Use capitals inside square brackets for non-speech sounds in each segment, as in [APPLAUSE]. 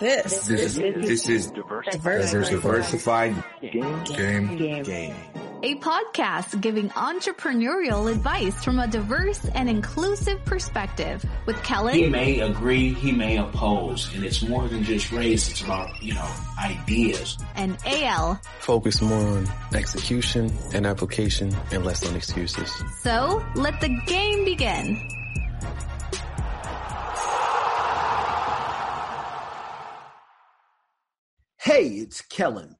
This. This is this is Diverse. diversified Game. game. Game. Game. A podcast giving entrepreneurial advice from a diverse and inclusive perspective with Kelly He may agree, he may oppose, and it's more than just race, it's about, you know, ideas. and AL. Focus more on execution and application and less on excuses. So let the game begin. Hey, it's Kellen.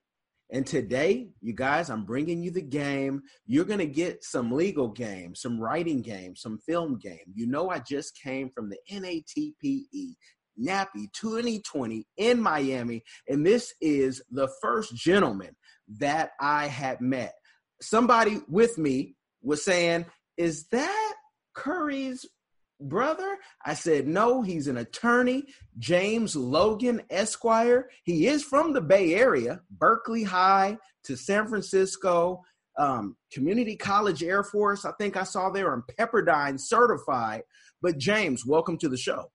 And today, you guys, I'm bringing you the game. You're going to get some legal game, some writing game, some film game. You know, I just came from the NATPE Nappy 2020 in Miami, and this is the first gentleman that I had met. Somebody with me was saying, Is that Curry's brother? I said, no, he's an attorney, James Logan Esquire. He is from the Bay Area, Berkeley High to San Francisco, um, Community College Air Force. I think I saw there and Pepperdine certified. But James, welcome to the show.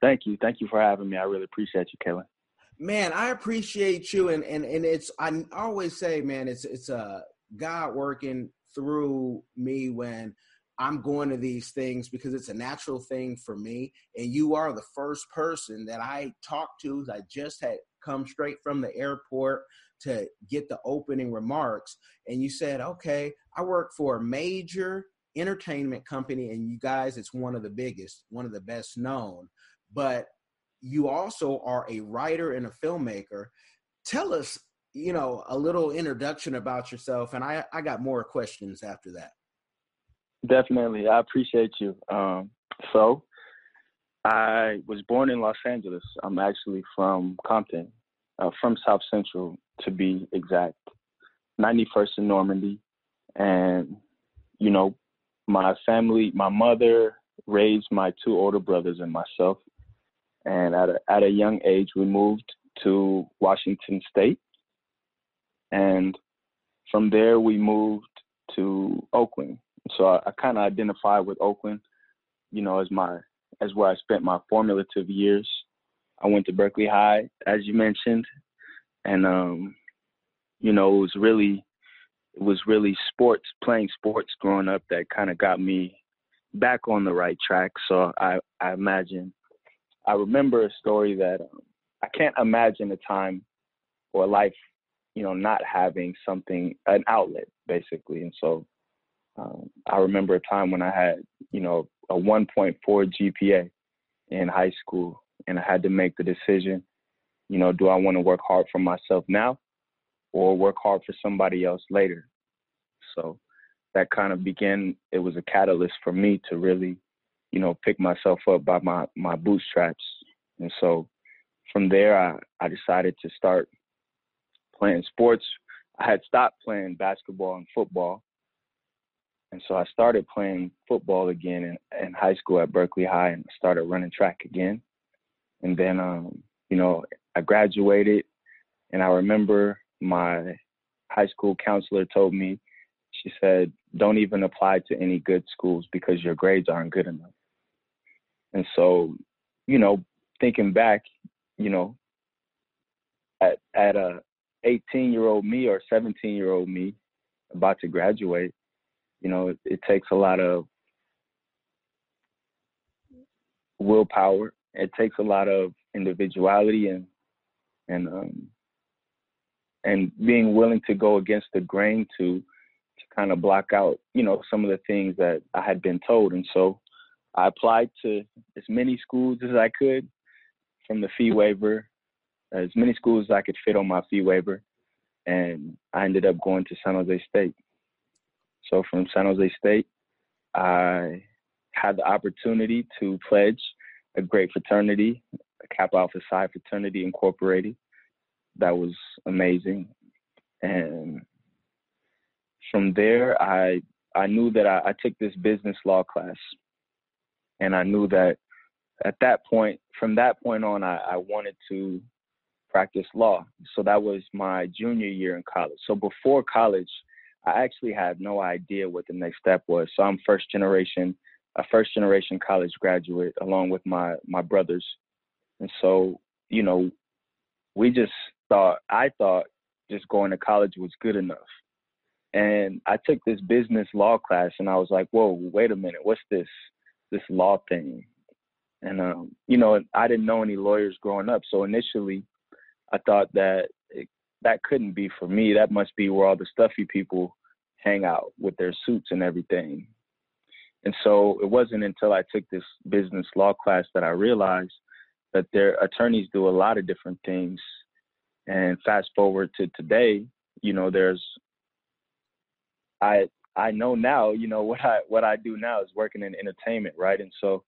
Thank you. Thank you for having me. I really appreciate you, Kellen. Man, I appreciate you, and and and it's I always say, man, it's it's uh, God working through me when I'm going to these things because it's a natural thing for me. And you are the first person that I talked to. I just had come straight from the airport to get the opening remarks. And you said, okay, I work for a major entertainment company, and you guys, it's one of the biggest, one of the best known. But you also are a writer and a filmmaker. Tell us, you know, a little introduction about yourself. And I, I got more questions after that. Definitely. I appreciate you. Um, so, I was born in Los Angeles. I'm actually from Compton, uh, from South Central to be exact, 91st in Normandy. And, you know, my family, my mother raised my two older brothers and myself. And at a, at a young age, we moved to Washington State. And from there, we moved to Oakland. So I, I kind of identify with Oakland, you know, as my as where I spent my formative years. I went to Berkeley High, as you mentioned, and um, you know, it was really it was really sports, playing sports growing up that kind of got me back on the right track. So I I imagine I remember a story that um, I can't imagine a time or life, you know, not having something an outlet basically, and so um, I remember a time when I had, you know, a 1.4 GPA in high school, and I had to make the decision, you know, do I want to work hard for myself now or work hard for somebody else later? So that kind of began, it was a catalyst for me to really, you know, pick myself up by my, my bootstraps. And so from there, I, I decided to start playing sports. I had stopped playing basketball and football and so I started playing football again in, in high school at Berkeley High and started running track again. And then, um, you know, I graduated and I remember my high school counselor told me, she said, don't even apply to any good schools because your grades aren't good enough. And so, you know, thinking back, you know, at, at a 18 year old me or 17 year old me about to graduate, you know, it, it takes a lot of willpower. It takes a lot of individuality and and um, and being willing to go against the grain to to kind of block out, you know, some of the things that I had been told. And so I applied to as many schools as I could from the fee waiver, as many schools as I could fit on my fee waiver. And I ended up going to San Jose State. So from San Jose State, I had the opportunity to pledge a great fraternity, Kappa Alpha Psi Fraternity Incorporated. That was amazing. And from there, I I knew that I, I took this business law class, and I knew that at that point, from that point on, I, I wanted to practice law. So that was my junior year in college. So before college, I actually had no idea what the next step was. So I'm first generation, a first generation college graduate along with my my brothers. And so you know, we just thought I thought just going to college was good enough. And I took this business law class and I was like, whoa, wait a minute, what's this this law thing? And um, you know, I didn't know any lawyers growing up, so initially I thought that it, that couldn't be for me. That must be where all the stuffy people hang out with their suits and everything. And so it wasn't until I took this business law class that I realized that their attorneys do a lot of different things. And fast forward to today, you know, there's I I know now, you know, [LAUGHS] what I what I do now is working in entertainment, right? And so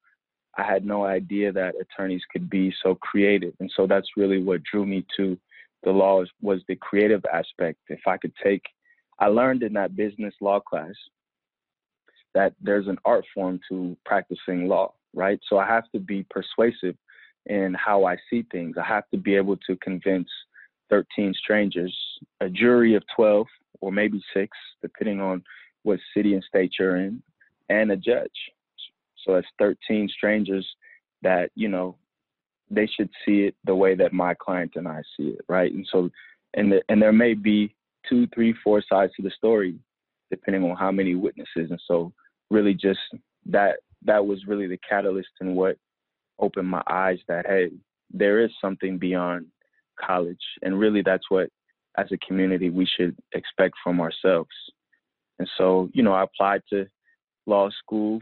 I had no idea that attorneys could be so creative. And so that's really what drew me to the law was the creative aspect. If I could take I learned in that business law class that there's an art form to practicing law, right? So I have to be persuasive in how I see things. I have to be able to convince 13 strangers, a jury of 12 or maybe six, depending on what city and state you're in, and a judge. So that's 13 strangers that, you know, they should see it the way that my client and I see it, right? And so, and the, and there may be two, three, four sides to the story, depending on how many witnesses. And so, really, just that that was really the catalyst and what opened my eyes that hey, there is something beyond college, and really, that's what as a community we should expect from ourselves. And so, you know, I applied to law school,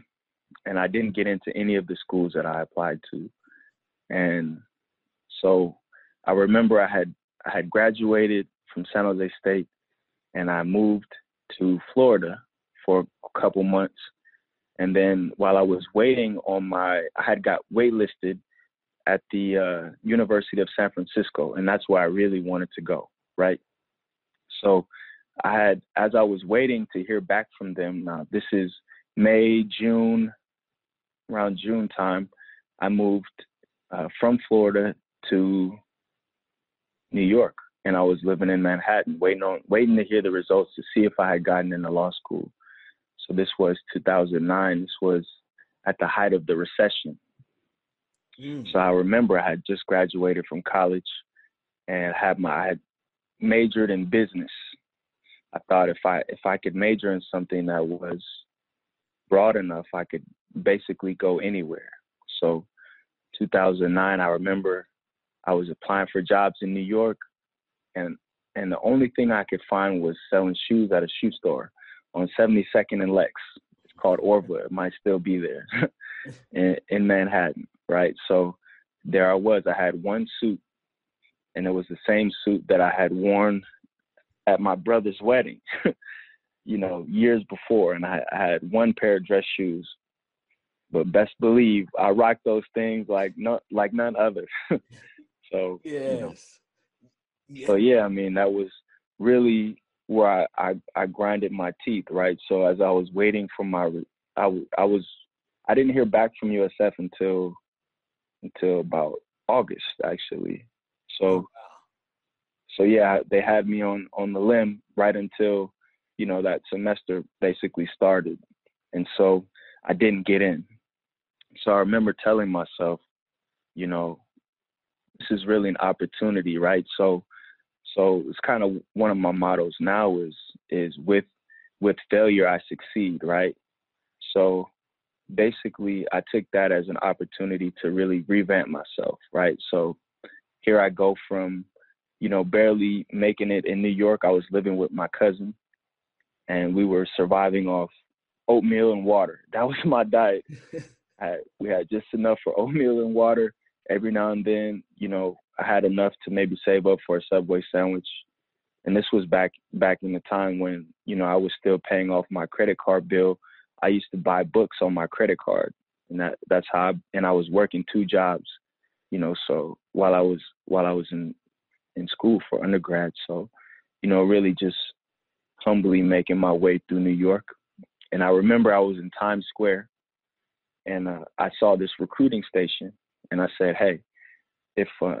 and I didn't get into any of the schools that I applied to. And so, I remember I had I had graduated from San Jose State and I moved to Florida for a couple months. And then while I was waiting on my, I had got waitlisted at the uh, University of San Francisco, and that's where I really wanted to go, right? So I had, as I was waiting to hear back from them, now this is May, June, around June time, I moved uh, from Florida to New York and I was living in Manhattan, waiting on waiting to hear the results to see if I had gotten into law school. So this was 2009. This was at the height of the recession. Mm. So I remember I had just graduated from college and had my I had majored in business. I thought if I if I could major in something that was broad enough, I could basically go anywhere. So 2009, I remember I was applying for jobs in New York and and the only thing I could find was selling shoes at a shoe store on 72nd and Lex. It's called Orville. It might still be there [LAUGHS] in, in Manhattan, right? So there I was. I had one suit, and it was the same suit that I had worn at my brother's wedding, [LAUGHS] you know, years before. And I, I had one pair of dress shoes, but best believe I rocked those things like no, like none other. [LAUGHS] so yes. You know, yeah. So yeah, I mean that was really where I, I I grinded my teeth, right? So as I was waiting for my, I I was I didn't hear back from USF until until about August actually. So oh, so yeah, they had me on on the limb right until you know that semester basically started, and so I didn't get in. So I remember telling myself, you know, this is really an opportunity, right? So so it's kind of one of my mottos now is is with with failure I succeed, right? So basically I took that as an opportunity to really revamp myself, right? So here I go from, you know, barely making it in New York. I was living with my cousin and we were surviving off oatmeal and water. [LAUGHS] That was my diet. [LAUGHS] I, we had just enough for oatmeal and water. Every now and then, you know, I had enough to maybe save up for a Subway sandwich. And this was back back in the time when, you know, I was still paying off my credit card bill. I used to buy books on my credit card. And that that's how I, and I was working two jobs, you know, so while I was while I was in in school for undergrad. So, you know, really just humbly making my way through New York. And I remember I was in Times Square and uh, I saw this recruiting station and I said, "Hey, if uh,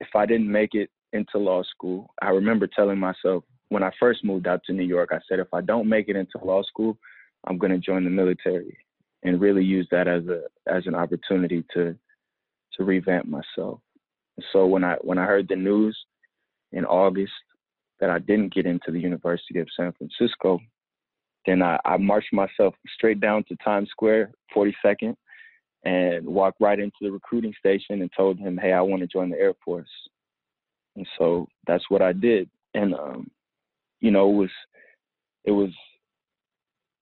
if I didn't make it into law school, I remember telling myself when I first moved out to New York, I said, if I don't make it into law school, I'm going to join the military and really use that as a as an opportunity to to revamp myself. So when I when I heard the news in August that I didn't get into the University of San Francisco, then I, I marched myself straight down to Times Square, 42nd, and walked right into the recruiting station and told him, "Hey, I want to join the Air Force." And so that's what I did. And um, you know, it was it was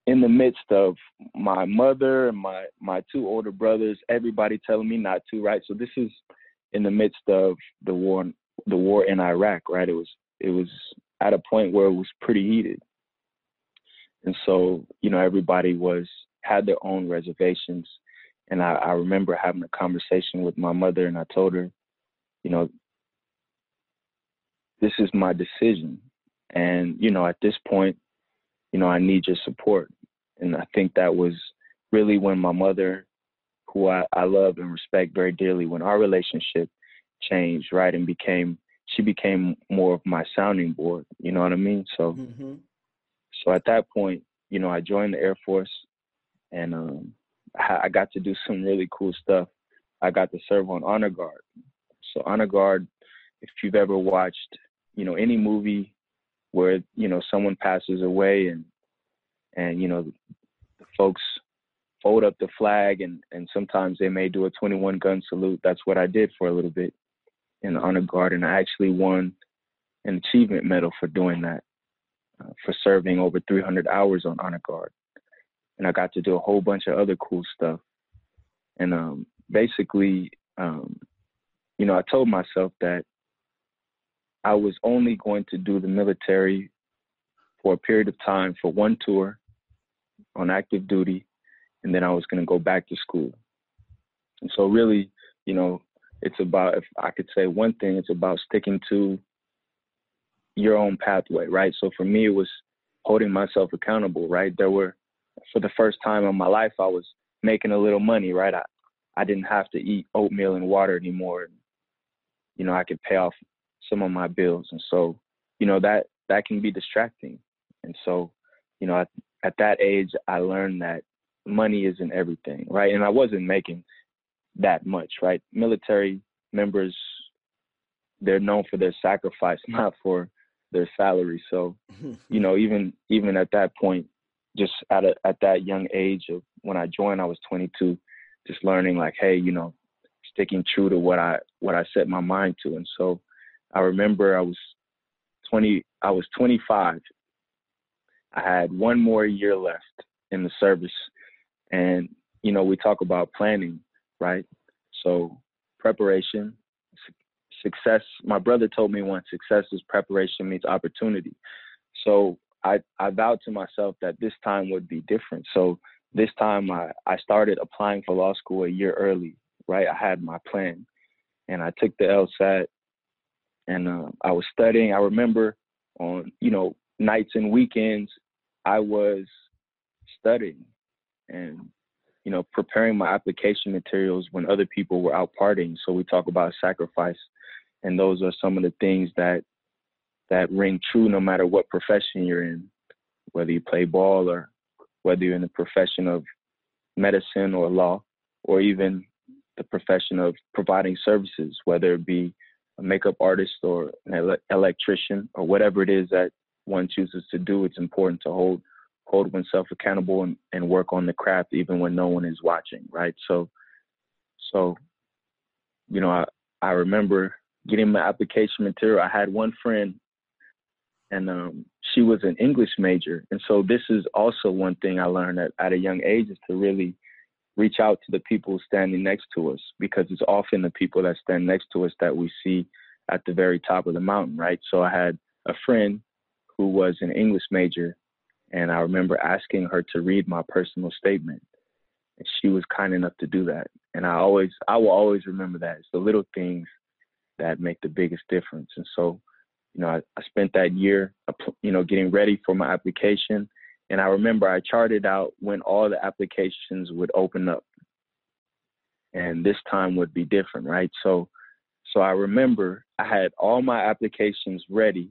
in the midst of my mother and my my two older brothers, everybody telling me not to, right? So this is in the midst of the war the war in Iraq, right? It was it was at a point where it was pretty heated. And so, you know, everybody was had their own reservations. And I, I remember having a conversation with my mother and I told her, you know, this is my decision. And, you know, at this point, you know, I need your support. And I think that was really when my mother, who I, I love and respect very dearly, when our relationship changed, right, and became, she became more of my sounding board. You know what I mean? So, mm-hmm. so at that point, you know, I joined the Air Force, and um, I, got to do some really cool stuff. I got to serve on honor guard. So honor guard, if you've ever watched, you know, any movie where you know someone passes away and and you know the, the folks fold up the flag and and sometimes they may do a 21 gun salute that's what i did for a little bit in the honor guard and i actually won an achievement medal for doing that uh, for serving over 300 hours on honor guard and i got to do a whole bunch of other cool stuff and um, basically um, you know i told myself that I was only going to do the military for a period of time for one tour on active duty, and then I was going to go back to school. And so, really, you know, it's about, if I could say one thing, it's about sticking to your own pathway, right? So for me, it was holding myself accountable, right? There were, for the first time in my life, I was making a little money, right? I, I didn't have to eat oatmeal and water anymore. You know, I could pay off some of my bills. And so, you know, that that can be distracting. And so, you know, at, at that age, I learned that money isn't everything, right? And I wasn't making that much, right? Military members, they're known for their sacrifice, [LAUGHS] not for their salary. So, [LAUGHS] you know, even even at that point, just at a, at that young age of when I joined, I was 22, just learning like, hey, you know, sticking true to what I what I set my mind to. And so, I remember I was 20, I was 25. I had one more year left in the service. And, you know, we talk about planning, right? So preparation, success. My brother told me once success is preparation meets opportunity. So I, I vowed to myself that this time would be different. So this time I, I started applying for law school a year early, right? I had my plan and I took the LSAT and uh, I was studying. I remember on you know nights and weekends I was studying and you know preparing my application materials when other people were out partying. So we talk about sacrifice, and those are some of the things that that ring true no matter what profession you're in, whether you play ball or whether you're in the profession of medicine or law, or even the profession of providing services, whether it be a makeup artist or an ele- electrician or whatever it is that one chooses to do, it's important to hold hold oneself accountable and, and work on the craft even when no one is watching, right? So so you know, I, I remember getting my application material. I had one friend and um, she was an English major. And so this is also one thing I learned at, at a young age is to really reach out to the people standing next to us because it's often the people that stand next to us that we see at the very top of the mountain, right? So I had a friend who was an English major, and I remember asking her to read my personal statement. And she was kind enough to do that. And I always, I will always remember that. It's the little things that make the biggest difference. And so, you know, I, I spent that year, you know, getting ready for my application and I remember I charted out when all the applications would open up. And this time would be different, right? So so I remember I had all my applications ready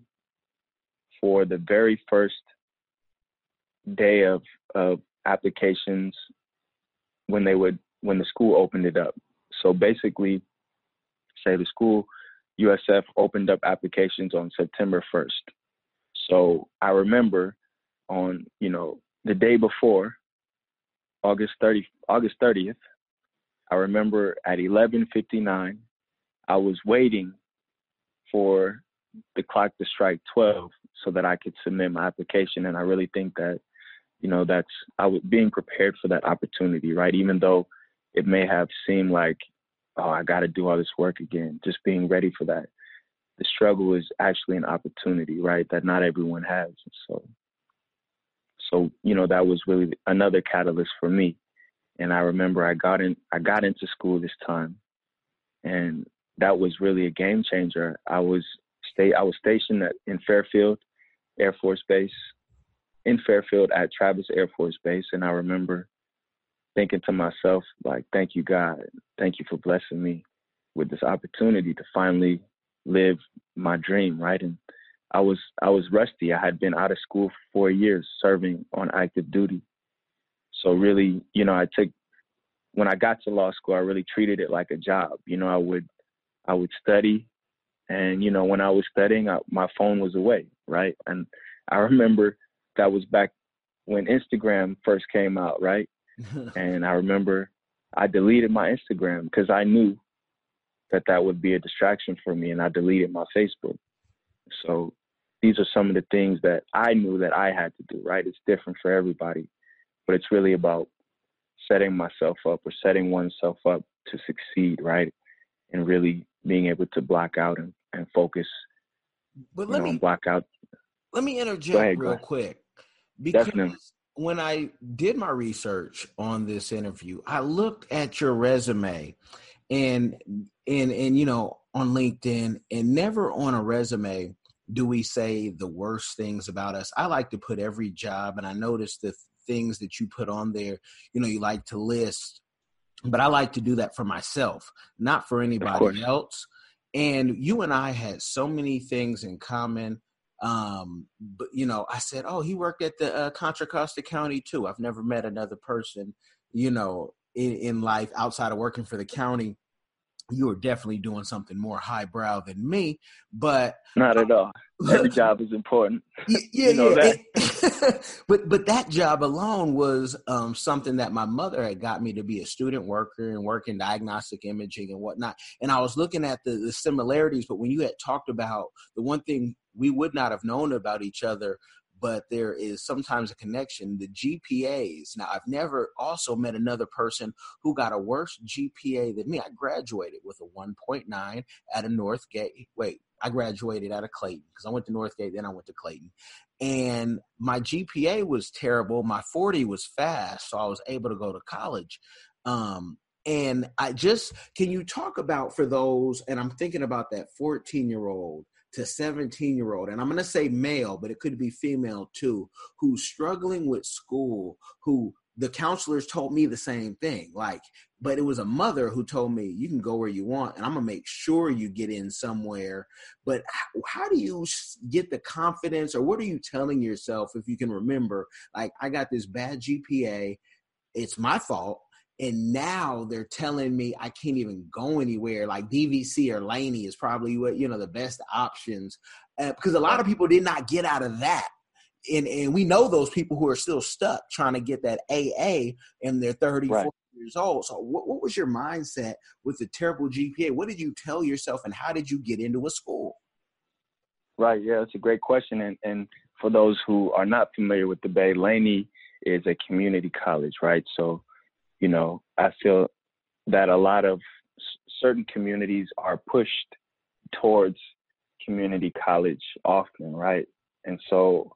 for the very first day of of applications when they would when the school opened it up. So basically say the school USF opened up applications on September 1st. So I remember on, you know, the day before, August 30 August 30th, I remember at 11:59 I was waiting for the clock to strike 12 so that I could submit my application and I really think that you know that's I was being prepared for that opportunity, right? Even though it may have seemed like oh, I got to do all this work again, just being ready for that. The struggle is actually an opportunity, right? That not everyone has. So so, you know, that was really another catalyst for me. And I remember I got in I got into school this time and that was really a game changer. I was stay I was stationed at, in Fairfield Air Force Base in Fairfield at Travis Air Force Base and I remember thinking to myself like thank you God thank you for blessing me with this opportunity to finally live my dream right and I was I was rusty. I had been out of school for four years serving on active duty. So really, you know, I took when I got to law school, I really treated it like a job. You know, I would I would study, and you know, when I was studying, I, my phone was away, right? And I remember that was back when Instagram first came out, right? [LAUGHS] and I remember I deleted my Instagram because I knew that that would be a distraction for me, and I deleted my Facebook. So these are some of the things that I knew that I had to do, right? It's different for everybody, but it's really about setting myself up or setting oneself up to succeed, right? And really being able to block out and, and focus. But let know, me block out. Let me interject ahead, real quick because Definitely. When I did my research on this interview, I looked at your resume and and and you know on LinkedIn and never on a resume do we say the worst things about us? I like to put every job, and I notice the things that you put on there, you know, you like to list, but I like to do that for myself, not for anybody else. And you and I had so many things in common. Um, but you know, I said, "Oh, he worked at the uh, Contra Costa County too." I've never met another person, you know, in, in life outside of working for the county you are definitely doing something more highbrow than me, but not at all. Every job is important. [LAUGHS] Yeah, you know yeah. [LAUGHS] but but that job alone was um, something that my mother had got me to be a student worker and work in diagnostic imaging and whatnot. And I was looking at the, the similarities, but when you had talked about the one thing we would not have known about each other but there is sometimes a connection. The GPAs. Now, I've never also met another person who got a worse GPA than me. I graduated with a 1.9 at a Northgate. Wait, I graduated out of Clayton because I went to Northgate, then I went to Clayton. And my GPA was terrible. My 40 was fast, so I was able to go to college. Um, and I just, can you talk about for those, and I'm thinking about that 14 year old to 17 year old and i'm going to say male but it could be female too who's struggling with school who the counselors told me the same thing like but it was a mother who told me you can go where you want and i'm going to make sure you get in somewhere. But how, how do you get the confidence or what are you telling yourself if you can remember like i got this bad gpa it's my fault and now they're telling me I can't even go anywhere. Like DVC or Laney is probably what you know the best options uh, because a lot of people did not get out of that. And, and we know those people who are still stuck trying to get that AA and they're 30, right. 40 years old. So, what, what was your mindset with the terrible GPA? What did you tell yourself, and how did you get into a school? Right. Yeah, that's a great question. And, and for those who are not familiar with the Bay, Laney is a community college, right? So, you know, I feel that a lot of certain communities are pushed towards community college often, right? And so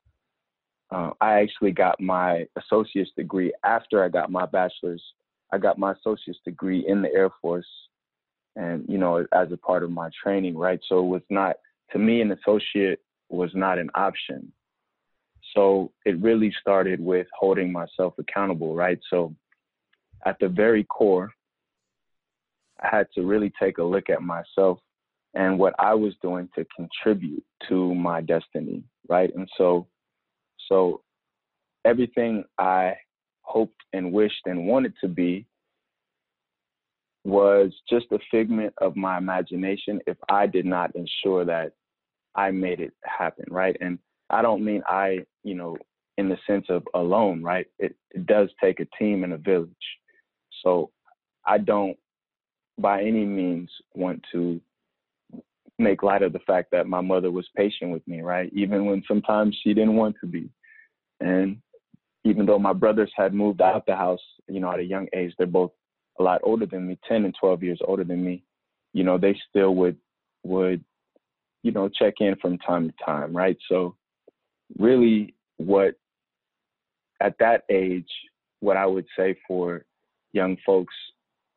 uh, I actually got my associate's degree after I got my bachelor's. I got my associate's degree in the Air Force and, you know, as a part of my training, right? So it was not, to me, an associate was not an option. So it really started with holding myself accountable, right? So at the very core, I had to really take a look at myself and what I was doing to contribute to my destiny, right? And so, so everything I hoped and wished and wanted to be, was just a figment of my imagination if I did not ensure that I made it happen, right? And I don't mean I, you know, in the sense of alone, right? It, it does take a team and a village. So I don't by any means want to make light of the fact that my mother was patient with me, right? Even when sometimes she didn't want to be. And even though my brothers had moved out the house, you know, at a young age, they're both a lot older than me, 10 and 12 years older than me, you know, they still would, would, you know, check in from time to time, right? So really what at that age, what I would say for young folks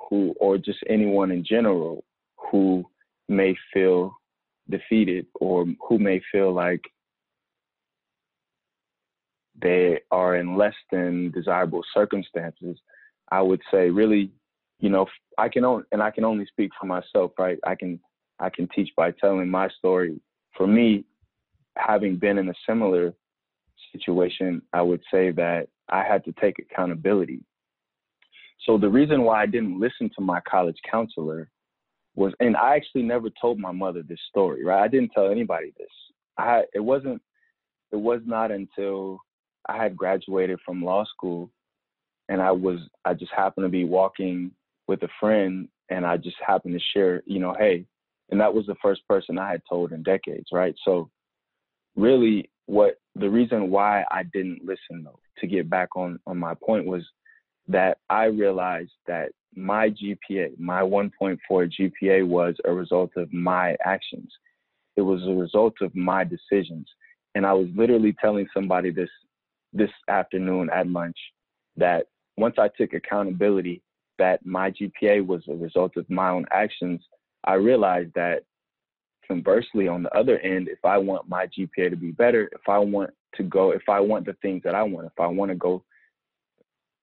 who, or just anyone in general who may feel defeated or who may feel like they are in less than desirable circumstances, I would say really, you know, I can only, and I can only speak for myself, right? I can, I can teach by telling my story. For me, having been in a similar situation, I would say that I had to take accountability. So the reason why I didn't listen to my college counselor was, and I actually never told my mother this story, right? I didn't tell anybody this. I, it wasn't, it was not until I had graduated from law school and I was, I just happened to be walking with a friend and I just happened to share, you know, hey, and that was the first person I had told in decades, right? So really what the reason why I didn't listen though, to get back on on my point was that I realized that my GPA, my 1.4 GPA was a result of my actions. It was a result of my decisions. And I was literally telling somebody this this afternoon at lunch that once I took accountability that my GPA was a result of my own actions, I realized that conversely, on the other end, if I want my GPA to be better, if I want to go, if I want the things that I want, if I want to go,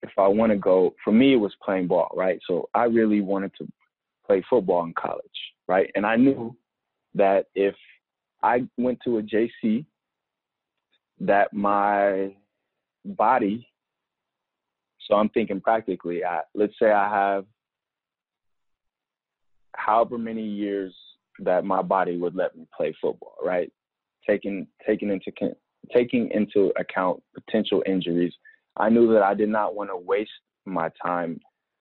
if I want to go, for me, it was playing ball, right? So I really wanted to play football in college, right? And I knew that if I went to a JC, that my body, so I'm thinking practically, I, let's say I have however many years that my body would let me play football, right? Taking taking into taking into account potential injuries, I knew that I did not want to waste my time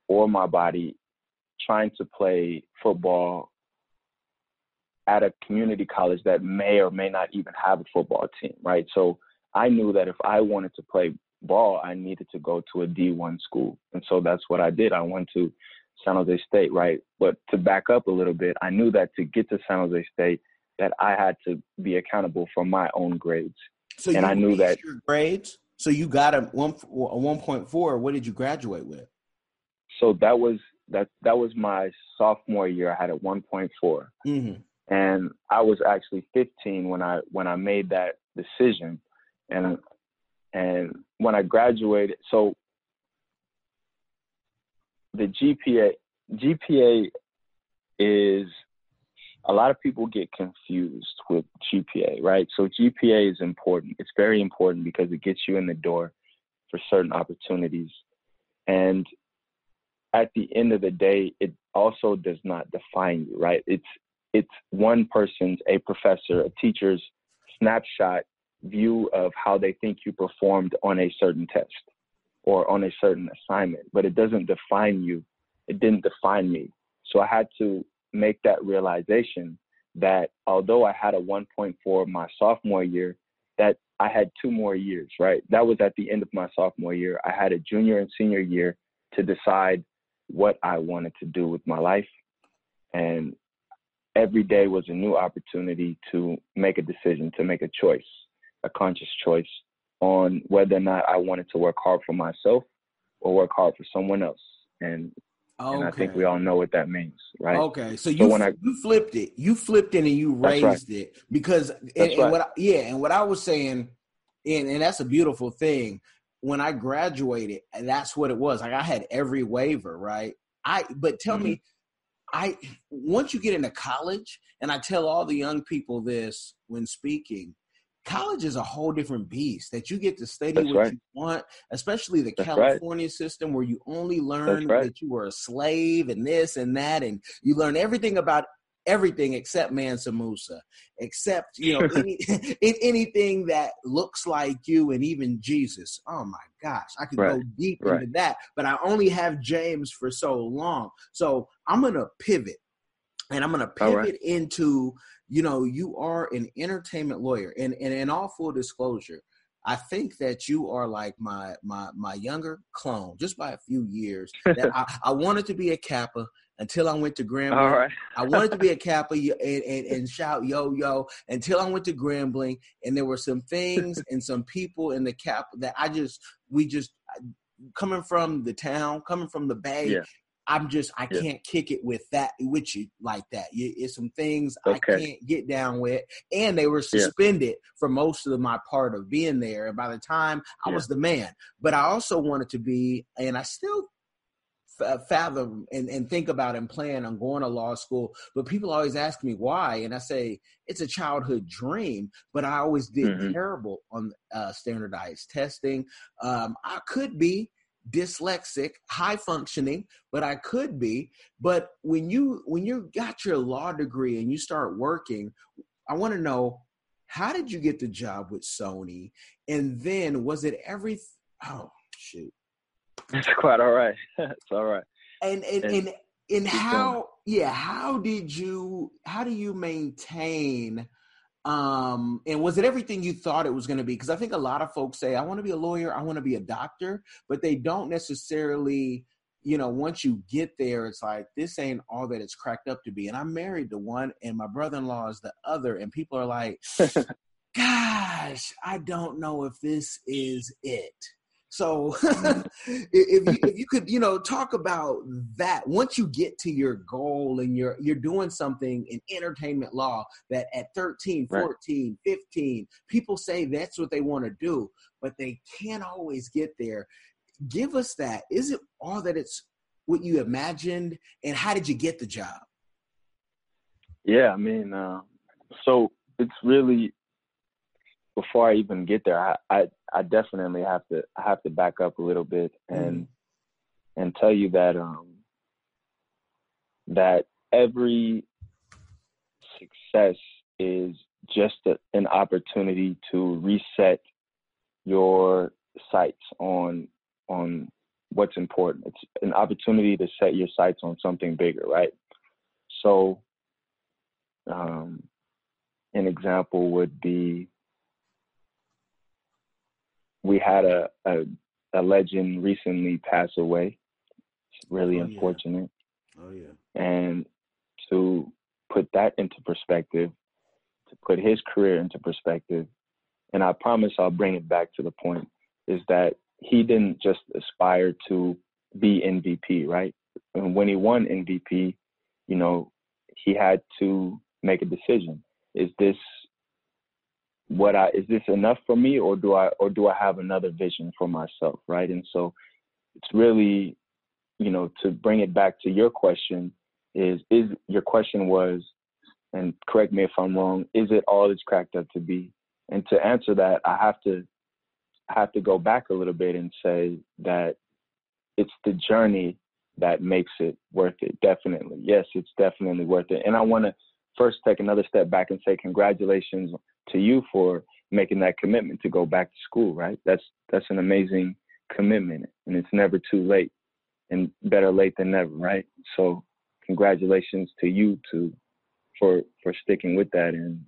or my body trying to play football at a community college that may or may not even have a football team, right? So I knew that if I wanted to play ball, I needed to go to a D1 school. And so that's what I did. I went to San Jose State, right? But to back up a little bit, I knew that to get to San Jose State, that I had to be accountable for my own grades. So and I knew that your grades. So you got a one a one point four. What did you graduate with? So that was that that was my sophomore year. I had a one point four, mm-hmm. and I was actually fifteen when I when I made that decision, and and when I graduated, so the GPA GPA is a lot of people get confused with GPA, right? So GPA is important. It's very important because it gets you in the door for certain opportunities. And at the end of the day, it also does not define you, right? It's it's one person's, a professor, a teacher's snapshot view of how they think you performed on a certain test or on a certain assignment, but it doesn't define you. It didn't define me. So I had to make that realization that although I had a 1.4 my sophomore year, that I had two more years, right? That was at the end of my sophomore year. I had a junior and senior year to decide what I wanted to do with my life. And every day was a new opportunity to make a decision, to make a choice, a conscious choice on whether or not I wanted to work hard for myself or work hard for someone else. And okay. and I think we all know what that means, right? Okay, so you so I, you flipped it, you flipped it, and you raised right. it because and, and right. what I, yeah, and what I was saying, and and that's a beautiful thing. When I graduated, that's what it was. Like I had every waiver, right? I but tell mm-hmm. me, I once you get into college, and I tell all the young people this when speaking college is a whole different beast that you get to study That's what right. you want, especially the That's right. California system where you only learn right. that you were a slave and this and that, and you learn everything about everything except Mansa Musa, except you know any, [LAUGHS] [LAUGHS] in- anything that looks like you, and even Jesus. Oh my gosh, I could go Right. deep Right. into that, but I only have James for so long, so I'm gonna pivot, and I'm gonna pivot right. into you know you are an entertainment lawyer, and and in all full disclosure. I think that you are like my my my younger clone, just by a few years. That I, I wanted to be a Kappa until I went to Grambling. All right. I wanted to be a Kappa and, and, and shout yo yo until I went to Grambling, and there were some things and some people in the Kappa that I just we just coming from the town, coming from the Bay. Yeah. I'm just I Yeah. can't kick it with that with you like that. You- It's some things I can't get down with, and they were Yeah. suspended for most of my part of being there. And by the time I Yeah. was the man, but I also wanted to be, and I still fathom and, and think about and plan on going to law school. But people always ask me why, and I say it's a childhood dream. But I always did Mhm. terrible on uh, standardized testing. Um, I could be dyslexic, high functioning, but I could be. But when you when you got your law degree and you start working, I want to know how did you get the job with Sony, and then was it every? Oh shoot. It's quite all right. [LAUGHS] it's all right. and and And- and, and how yeah how did you how do you maintain um and was it everything you thought it was going to be? Because i think a lot of folks say i want to be a lawyer i want to be a doctor but they don't necessarily you know once you get there it's like this ain't all that it's cracked up to be. And i'm married to one and my brother-in-law is the other and people are like [LAUGHS] gosh i don't know if this is it so [LAUGHS] if you if you could you know talk about that. Once you get to your goal and you're you're doing something in entertainment law that at 13 Right. 14 15 people say that's what they want to do but they can't always get there. Give us that. Is it all that it's what you imagined and how did you get the job? Yeah, I mean, uh, so it's really before I even get there, I, I I definitely have to I have to back up a little bit and and tell you that um that every success is just a, an opportunity to reset your sights on on what's important. It's an opportunity to set your sights on something bigger, right? So um, an example would be we had a, a, a legend recently pass away. It's really Oh, yeah. unfortunate. oh yeah And to put that into perspective, to put his career into perspective, and I promise I'll bring it back to the point, is that he didn't just aspire to be MVP, right? And when he won MVP, you know, he had to make a decision. Is this what I is this enough for me or do I or do I have another vision for myself, right? And so it's really, you know, to bring it back to your question, is is your question was, and correct me if I'm wrong, is it all it's cracked up to be? And to answer that, I have to I have to go back a little bit and say that it's the journey that makes it worth it. Definitely, yes, it's definitely worth it. And I want to first take another step back and say congratulations to you for making that commitment to go back to school. Right? That's that's an amazing commitment, and it's never too late, and better late than never. Right? So congratulations to you to for for sticking with that and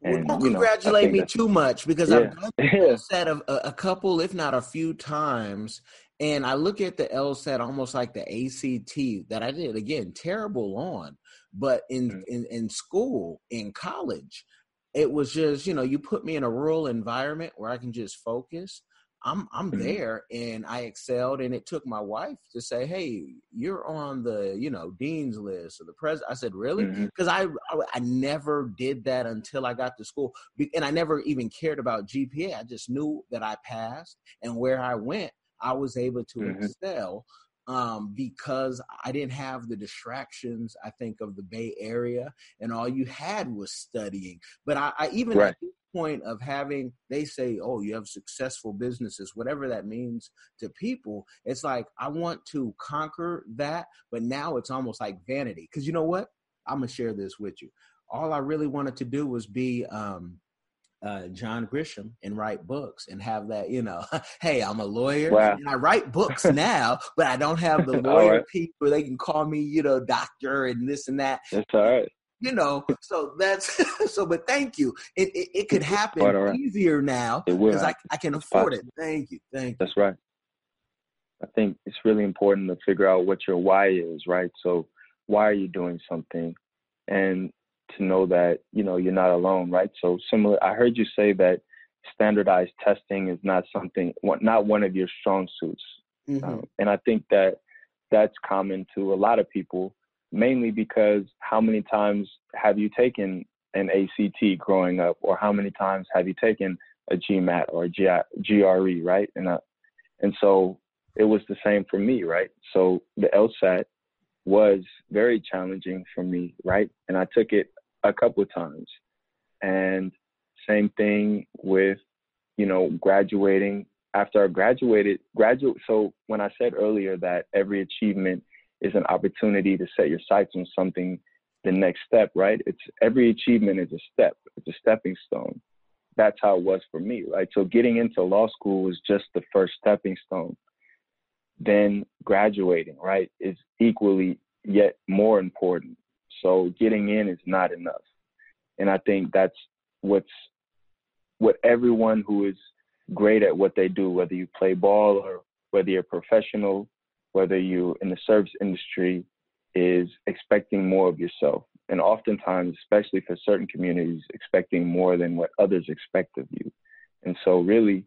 well, and don't you know, I congratulate think me too much because Yeah. I've done the LSAT a, a couple, if not a few times, and I look at the LSAT almost like the ACT that I did again terrible on, but in Mm. in in school in college, it was just you know you put me in a rural environment where I can just focus. I'm I'm Mhm. there and I excelled, and it took my wife to say, "Hey, you're on the you know dean's list or the president." I said, "Really?" Because I, I I never did that until I got to school, and I never even cared about GPA. I just knew that I passed, and where I went, I was able to Mhm. excel um, because I didn't have the distractions. I think of the Bay Area, and all you had was studying. But I, I even Right. at this point of having they say oh you have successful businesses whatever that means to people it's like i want to conquer that but now it's almost like vanity because you know what i'm gonna share this with you all i really wanted to do was be um uh, John Grisham and write books and have that, you know, [LAUGHS] hey, I'm a lawyer wow. and I write books [LAUGHS] now, but I don't have the lawyer right. people. They can call me, you know, doctor and this and that. That's all right. You know, so that's [LAUGHS] so. But thank you. It it, it could happen right. easier now because I I can afford it. Thank you, thank you. That's right. I think it's really important to figure out what your why is, right? So, why are you doing something? And to know that you know you're not alone, right? So similar. I heard you say that standardized testing is not something, not one of your strong suits, mm-hmm. um, and I think that that's common to a lot of people, mainly because how many times have you taken an ACT growing up, or how many times have you taken a GMAT or a GRE, right? And uh, and so it was the same for me, right? So the LSAT was very challenging for me, right? And I took it a couple of times. And same thing with, you know, graduating. After I graduated, graduate. So when I said earlier that every achievement is an opportunity to set your sights on something, the next step, right? It's every achievement is a step. It's a stepping stone. That's how it was for me, right? So getting into law school was just the first stepping stone. Then graduating, right, is equally yet more important. So getting in is not enough. And I think that's what's what everyone who is great at what they do, whether you play ball or whether you're professional, whether you're in the service industry, is expecting more of yourself. And oftentimes, especially for certain communities, expecting more than what others expect of you. And so, really,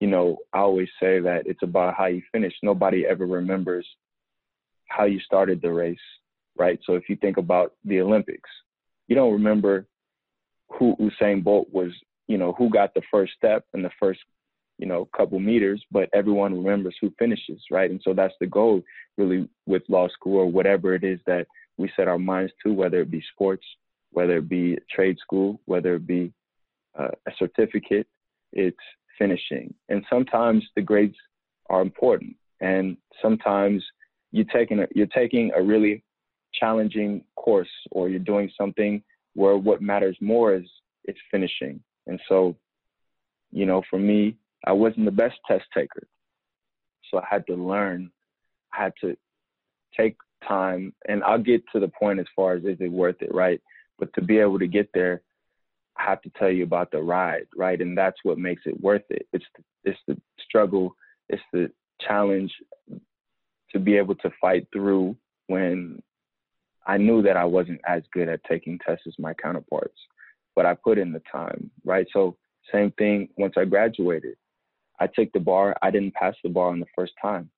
you know, I always say that it's about how you finish. Nobody ever remembers how you started the race right? So if you think about the Olympics, you don't remember who Usain Bolt was, you know, who got the first step and the first, you know, couple meters, but everyone remembers who finishes, right? And so that's the goal really with law school or whatever it is that we set our minds to, whether it be sports, whether it be trade school, whether it be uh, a certificate, it's finishing. And sometimes the grades are important, and sometimes you're taking a, you're taking a really challenging course or you're doing something where what matters more is it's finishing. And so, you know, for me, I wasn't the best test taker. So I had to learn, I had to take time and I'll get to the point as far as is it worth it, right? But to be able to get there, I have to tell you about the ride, right? And that's what makes it worth it. It's the, it's the struggle, it's the challenge to be able to fight through when I knew that I wasn't as good at taking tests as my counterparts, but I put in the time, right? So same thing once I graduated. I took the bar. I didn't pass the bar on the first time,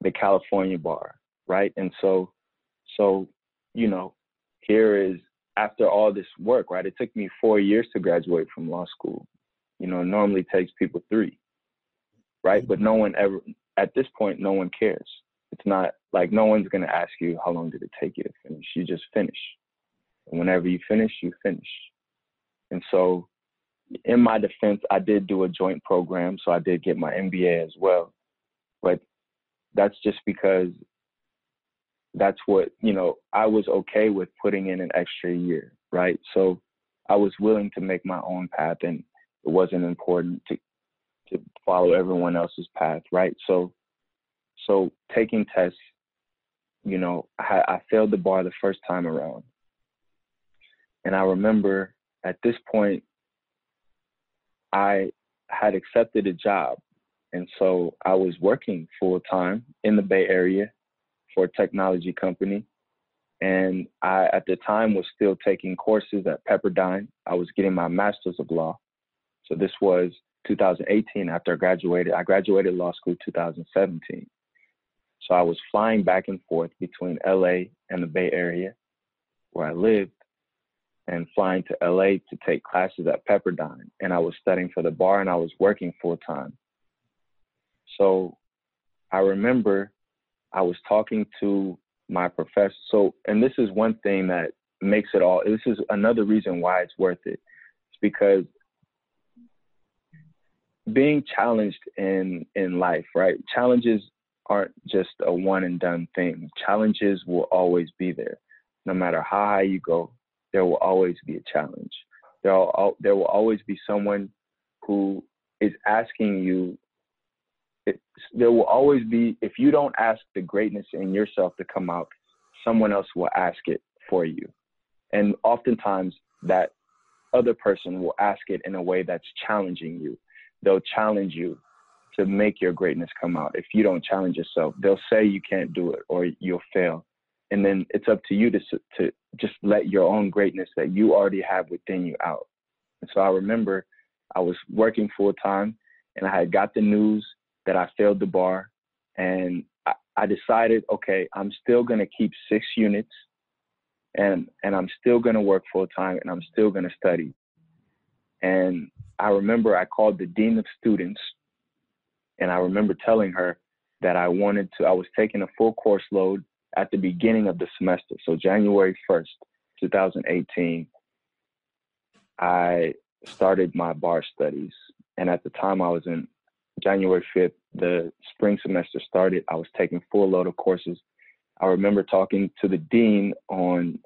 the California bar, right? And so, so, you know, here is after all this work, right? It took me four years to graduate from law school. You know, normally takes people three, right? But no one ever, at this point, no one cares. It's not like no one's gonna ask you how long did it take you to finish. You just finish. And whenever you finish, you finish. And so in my defense, I did do a joint program, so I did get my MBA as well. But that's just because that's what, you know, I was okay with putting in an extra year, right? So I was willing to make my own path and it wasn't important to to follow everyone else's path, right? So so taking tests, you know, I, I failed the bar the first time around. And I remember at this point, I had accepted a job. And so I was working full time in the Bay Area for a technology company. And I, at the time, was still taking courses at Pepperdine. I was getting my master's of law. So this was 2018 after I graduated. I graduated law school 2017. So I was flying back and forth between LA and the Bay Area where I lived and flying to LA to take classes at Pepperdine. And I was studying for the bar and I was working full time. So I remember I was talking to my professor. So, and this is one thing that makes it all, this is another reason why it's worth it. It's because being challenged in in life, right? Challenges aren't just a one and done thing. Challenges will always be there. No matter how high you go, there will always be a challenge. There will, there will always be someone who is asking you. There will always be, if you don't ask the greatness in yourself to come out, someone else will ask it for you. And oftentimes that other person will ask it in a way that's challenging you. They'll challenge you to make your greatness come out. If you don't challenge yourself, they'll say you can't do it or you'll fail. And then it's up to you to to just let your own greatness that you already have within you out. And so I remember I was working full time and I had got the news that I failed the bar and I, I decided, okay, I'm still gonna keep six units and and I'm still gonna work full time and I'm still gonna study. And I remember I called the dean of students, and I remember telling her that I wanted to. I was taking a full course load at the beginning of the semester, so January 1st, 2018. I started my bar studies, and at the time I was in January 5th. The spring semester started. I was taking full load of courses I remember talking to the dean on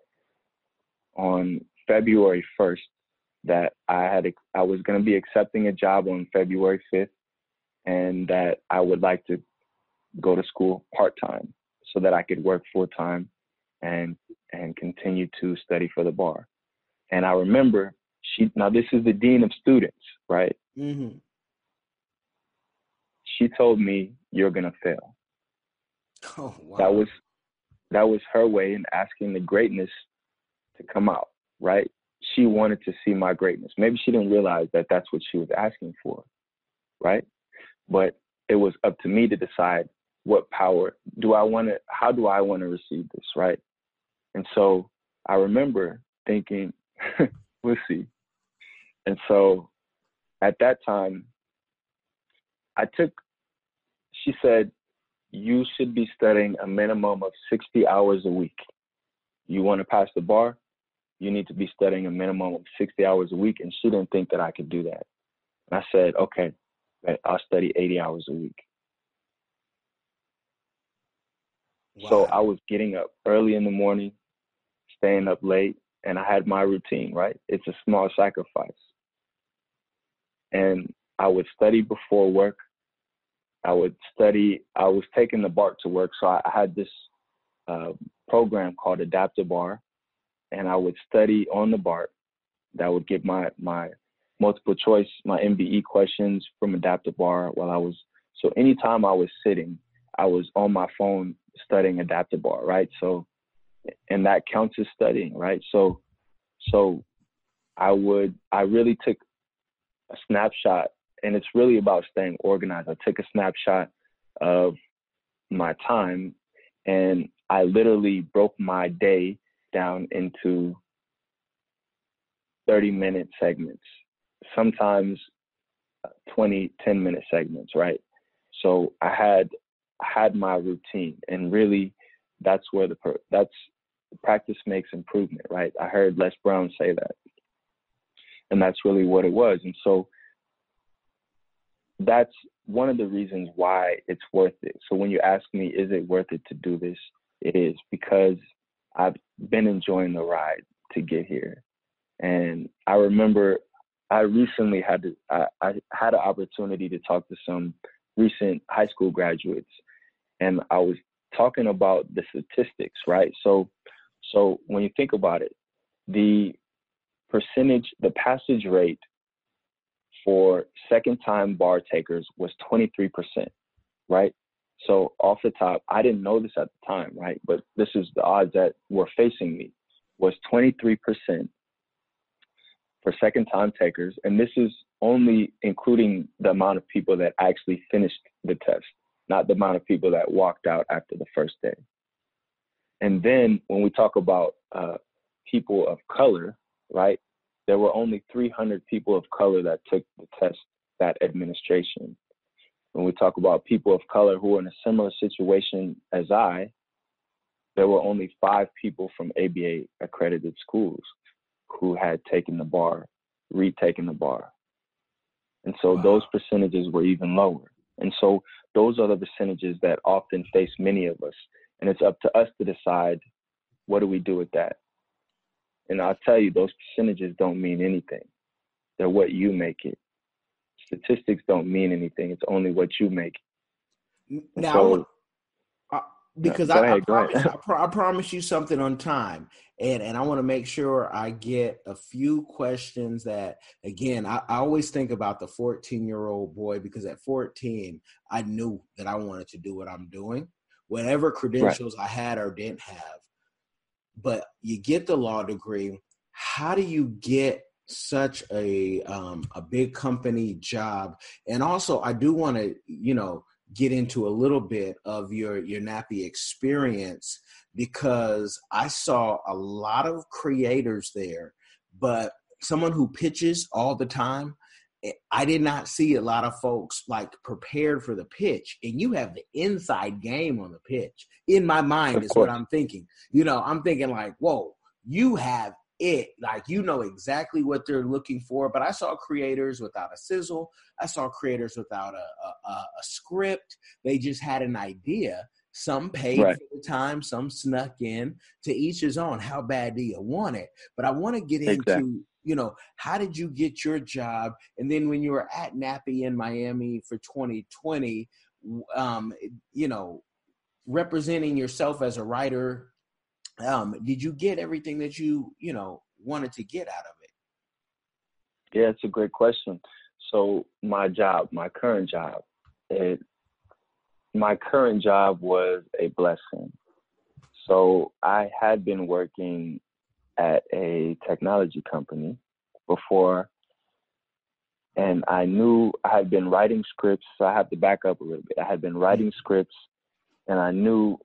on February 1st that I had I was going to be accepting a job on February 5th and that I would like to go to school part-time so that I could work full-time and and continue to study for the bar. And I remember she now this is the dean of students, right? Mm-hmm. She told me you're gonna fail. [LAUGHS] Oh, wow. That was that was her way in asking the greatness to come out, right? She wanted to see my greatness. Maybe she didn't realize that that's what she was asking for, right? But it was up to me to decide what power do I want to, how do I want to receive this, right? And so I remember thinking, [LAUGHS] we'll see. And so at that time, I took, she said, you should be studying a minimum of 60 hours a week. You want to pass the bar, you need to be studying a minimum of 60 hours a week. And she didn't think that I could do that. And I said, okay, I'll study 80 hours a week. Wow. So I was getting up early in the morning, staying up late, and I had my routine, right? It's a small sacrifice. And I would study before work. I would study. I was taking the BART to work, so I, had this uh, program called AdaptiBar, and I would study on the BART. That would get my my multiple choice, my MBE questions from AdaptiBar while I was. So anytime I was sitting, I was on my phone studying AdaptiBar, right? So, and that counts as studying, right? So, so I would. I really took a snapshot and it's really about staying organized. I took a snapshot of my time and I literally broke my day down into 30 minute segments, sometimes 20, 10 minute segments, right? So I had had my routine and really that's where the that's practice makes improvement, right? I heard Les Brown say that. And that's really what it was. And so that's one of the reasons why it's worth it. So when you ask me, is it worth it to do this? It is because I've been enjoying the ride to get here. And I remember I recently had to, I, I had an opportunity to talk to some recent high school graduates, and I was talking about the statistics, right? So, so when you think about it, the percentage, the passage rate for second time bar takers was 23%, right? So off the top, I didn't know this at the time, right? But this is the odds that were facing me was 23% for second time takers. And this is only including the amount of people that actually finished the test, not the amount of people that walked out after the first day. And then when we talk about uh, people of color, right? there were only 300 people of color that took the test that administration. When we talk about people of color who are in a similar situation as I, there were only five people from ABA accredited schools who had taken the bar, retaken the bar. And so wow. those percentages were even lower. And so those are the percentages that often face many of us. And it's up to us to decide what do we do with that. And I'll tell you, those percentages don't mean anything. They're what you make it. Statistics don't mean anything. It's only what you make. Now, so, because I, ahead, I, promise, I, [LAUGHS] pro- I, promise you something on time and and i want to make sure i get a few questions that again I, I always think about the 14 year old boy because at 14 i knew that i wanted to do what i'm doing. Whatever credentials right. i had or didn't have. But you get the law degree. How do you get such a um, a big company job? And also i do want to you know get into a little bit of your your NATPE experience because I saw a lot of creators there, but someone who pitches all the time. Eh, I did not see a lot of folks like prepared for the pitch, and you have the inside game on the pitch. In my mind, of is course. what I'm thinking. You know, I'm thinking like, whoa, you have it. Like you know exactly what they're looking for. But I saw creators without a sizzle. I saw creators without a, a, a script. They just had an idea. Some paid right. for the time, some snuck in. To each his own. How bad do you want it? But I want to get exactly. into you know how did you get your job and then when you were at NATPE in miami for 2020 um, you know representing yourself as a writer um, did you get everything that you you know wanted to get out of it? Yeah it's a great question. So my job my current job it my current job was a blessing. So i had been working at a technology company before and i knew i had been writing scripts so i have to back up a little bit. I had been writing scripts and i knew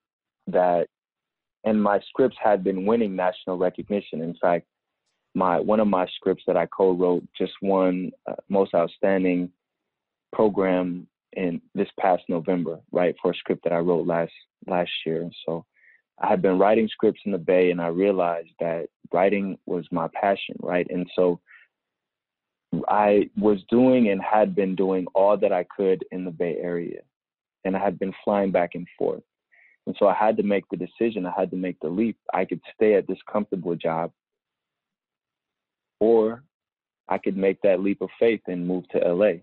that and my scripts had been winning national recognition. In fact, my one of my scripts that I co-wrote just won uh, most outstanding program in this past November, right, for a script that I wrote last last year. So I had been writing scripts in the Bay, and I realized that writing was my passion, right, and so I was doing and had been doing all that I could in the Bay Area, and I had been flying back and forth. And so I had to make the decision, I had to make the leap. I could stay at this comfortable job, or I could make that leap of faith and move to LA.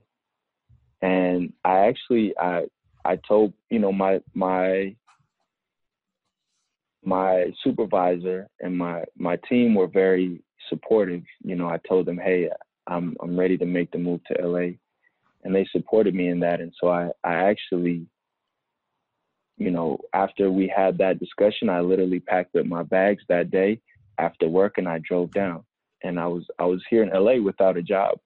And I actually I I told, you know, my my my supervisor and my my team were very supportive. You know, I told them, "Hey, I'm I'm ready to make the move to LA." And they supported me in that. And so I I actually you know, after we had that discussion, I literally packed up my bags that day after work and I drove down. And I was I was here in LA without a job,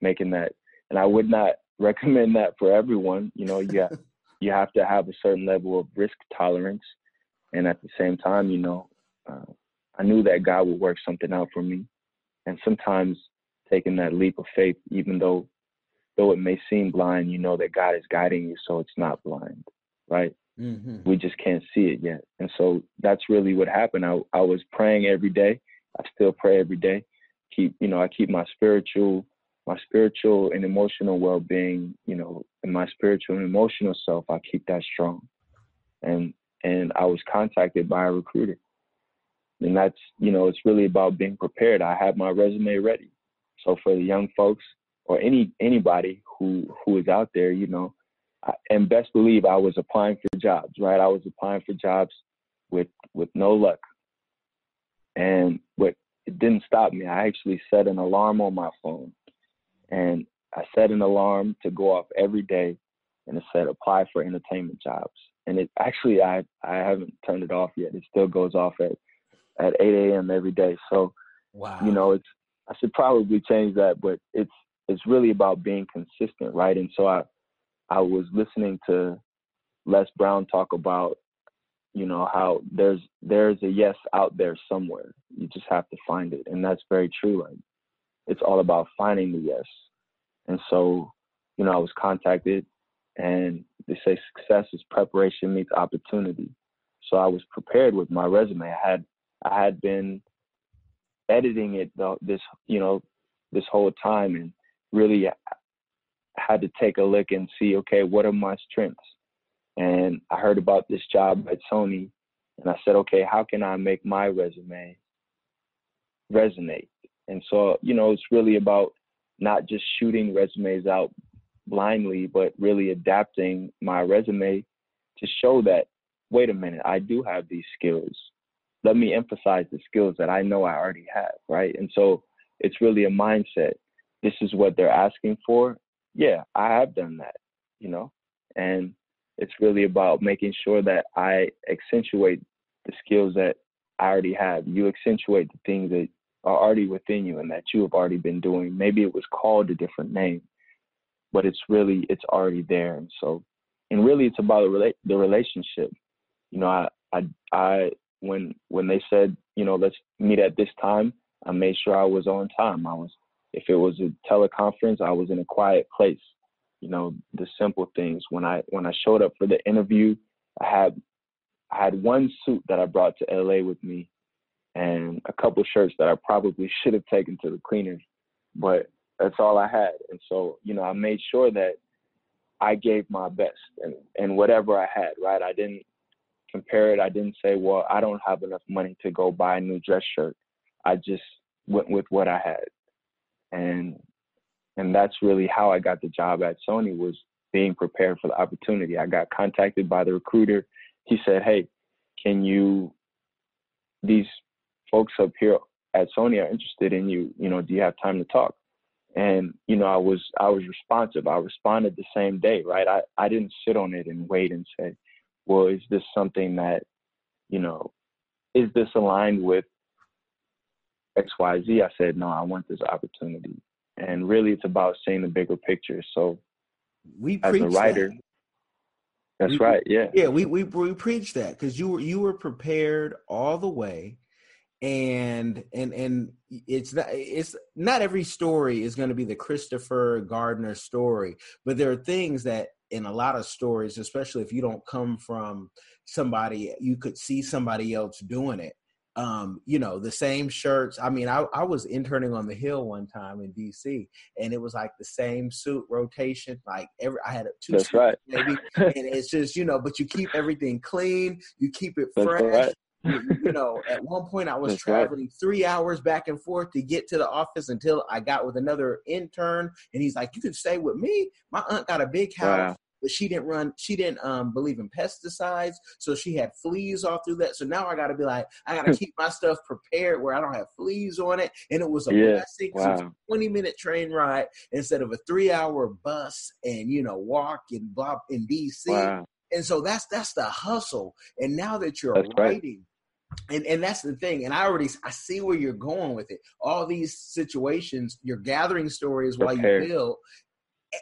making that. And I would not [LAUGHS] recommend that for everyone. You know, you have, [LAUGHS] you have to have a certain level of risk tolerance, and at the same time, you know, uh, I knew that God would work something out for me. And sometimes taking that leap of faith, even though though it may seem blind, you know that God is guiding you, so it's not blind, right? Mm-hmm. We just can't see it yet. And so that's really what happened. I, I was praying every day. I still pray every day. Keep, you know, I keep my spiritual, my spiritual and emotional well-being, you know, and my spiritual and emotional self. I keep that strong. And and I was contacted by a recruiter. And that's, you know, it's really about being prepared. I have my resume ready. So for the young folks or any anybody who who is out there, you know, and best believe I was applying for jobs, right? I was applying for jobs with with no luck. And what it didn't stop me. I actually set an alarm on my phone. And I set an alarm to go off every day and it said apply for entertainment jobs. And it actually I I haven't turned it off yet. It still goes off at at 8 a.m. every day. So wow. you know, it's I should probably change that, but it's it's really about being consistent, right? And so I I was listening to Les Brown talk about, you know, how there's there's a yes out there somewhere. You just have to find it, and that's very true. Like, it's all about finding the yes. And so, you know, I was contacted, and they say success is preparation meets opportunity. So I was prepared with my resume. I had I had been editing it this you know this whole time and really had to take a look and see, okay, what are my strengths? And I heard about this job at Sony, and I said, okay, how can I make my resume resonate? And so, you know, it's really about not just shooting resumes out blindly, but really adapting my resume to show that, wait a minute, I do have these skills. Let me emphasize the skills that I know I already have, right? And so it's really a mindset. This is what they're asking for. Yeah, I have done that, you know, and it's really about making sure that I accentuate the skills that I already have. You accentuate the things that are already within you and that you have already been doing. Maybe it was called a different name, but it's really it's already there. And so, and really, it's about the, rela- the relationship. You know, I, I, I, when when they said, you know, let's meet at this time, I made sure I was on time. I was, if it was a teleconference, I was in a quiet place. You know, the simple things. When I when I showed up for the interview, I had I had one suit that I brought to LA with me and a couple shirts that I probably [LAUGHS] should have taken to the cleaners, but that's all I had. And so, you know, I made sure that I gave my best and, and whatever I had, right? I didn't compare it. I didn't say, well, I don't have enough money to go buy a new dress shirt. I just went with what I had. And and that's really how I got the job at Sony was being prepared for the opportunity. I got contacted by the recruiter. He said, "Hey, can you these folks up here at Sony are interested in you. You know, do you have time to talk? And you know, I was I was responsive. I responded the same day, right? I I didn't sit on it and wait and say, well, is this something that, you know, is this aligned with X Y Z? I said, no, I want this opportunity. And really, it's about seeing the bigger picture. So, we as a writer, that. that's we, right. Yeah. Yeah, we we we preach that because you were you were prepared all the way and and and it's not it's not every story is going to be the Christopher Gardner story, but there are things that in a lot of stories, especially if you don't come from somebody, you could see somebody else doing it. Um, you know, the same shirts. I mean, I, I was interning on the Hill one time in DC, and it was like the same suit rotation. Like every, I had two. That's right. Maybe, [LAUGHS] and it's just you know, but you keep everything clean. You keep it That's fresh. right you know, at one point I was That's traveling right. three hours back and forth to get to the office until I got with another intern, and he's like, "You can stay with me." My aunt got a big house. Wow. But she didn't run. She didn't um, believe in pesticides, so she had fleas all through that. So now I got to be like, I got to [LAUGHS] keep my stuff prepared where I don't have fleas on it. And it was a Yeah. blessing. It was a twenty minute train ride instead of a three hour bus and you know walk and blah in DC Wow. and so that's that's the hustle and now that you're That's right. writing and and that's the thing and i already i see where you're going with it all these situations you're gathering stories while you build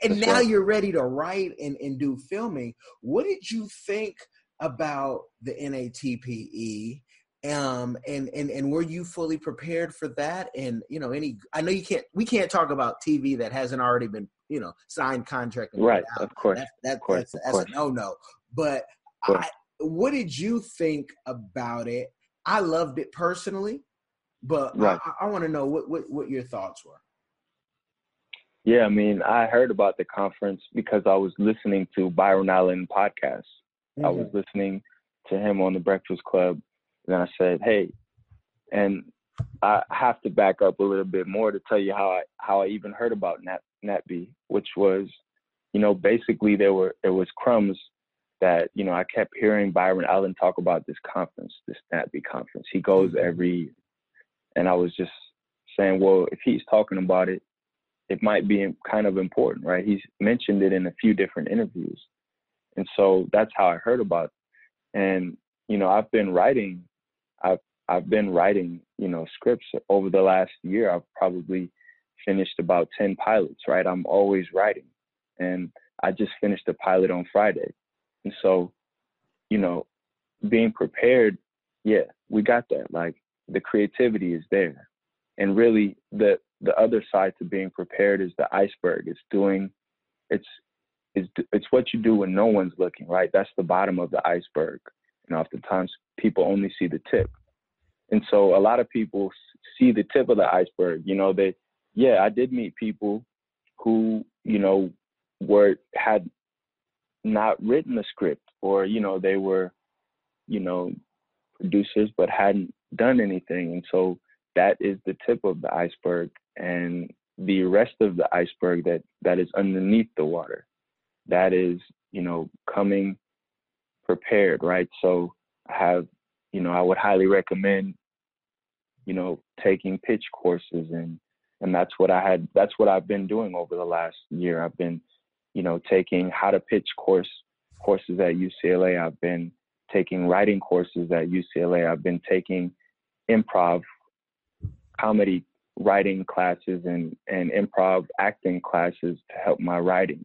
and That's now right. you're ready to write and, and do filming what did you think about the natpe um and and and were you fully prepared for that and you know any i know you can't we can't talk about tv that hasn't already been you know signed contract and Right. Of course. That, that, Of course, that's, that's a no no. But. I, what did you think about it? I loved it personally, but Right. I, I want to know what, what what your thoughts were. Yeah, I mean, I heard about the conference because I was listening to Byron Allen podcast. I was mm-hmm. listening to him on the Breakfast Club, and I said, "Hey," and I have to back up a little bit more to tell you how I how I even heard about Nat NATPE, which was, you know, basically there were there was crumbs that you know I kept hearing Byron Allen talk about this conference, this NATPE conference. He goes mm-hmm. every and I was just saying, well, if he's talking about it, it might be kind of important, right? He's mentioned it in a few different interviews. And so that's how I heard about it. And, you know, I've been writing, I've, I've been writing, you know, scripts over the last year. I've probably finished about 10 pilots, right? I'm always writing. And I just finished a pilot on Friday. And so, you know, being prepared, yeah, we got that. Like the creativity is there. And really the the other side to being prepared is the iceberg. It's doing it's it's it's what you do when no one's looking, right? That's the bottom of the iceberg. And oftentimes people only see the tip. And so a lot of people see the tip of the iceberg. You know, they yeah, I did meet people who, you know, were had not written a script or you know they were you know producers but hadn't done anything and so that is the tip of the iceberg and the rest of the iceberg that that is underneath the water that is you know coming prepared right? So i have you know i would highly recommend you know taking pitch courses and and that's what i had that's what i've been doing over the last year. I've been you know taking how to pitch course courses at ucla i've been taking writing courses at ucla i've been taking improv comedy writing classes and, and improv acting classes to help my writing.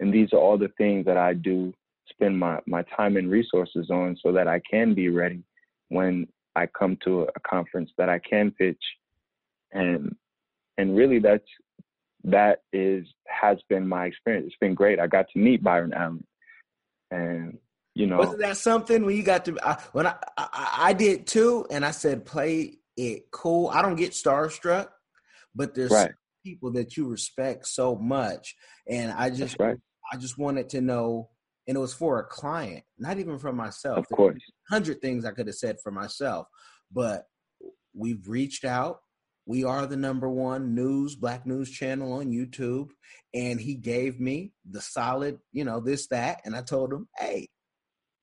And these are all the things that I do spend my, my time and resources on so that I can be ready when I come to a conference that I can pitch. And and really that's that is has been my experience. It's been great. I got to meet Byron Allen. And you know wasn't that something when you got to I, when I, I I did too and I said play it cool. I don't get starstruck, but there's right. people that you respect so much, and I just right. I just wanted to know, and it was for a client, not even for myself. Of course, hundred things I could have said for myself, but we've reached out. We are the number one news, black news channel on YouTube. And he gave me the solid, you know, this, that. And I told him, hey,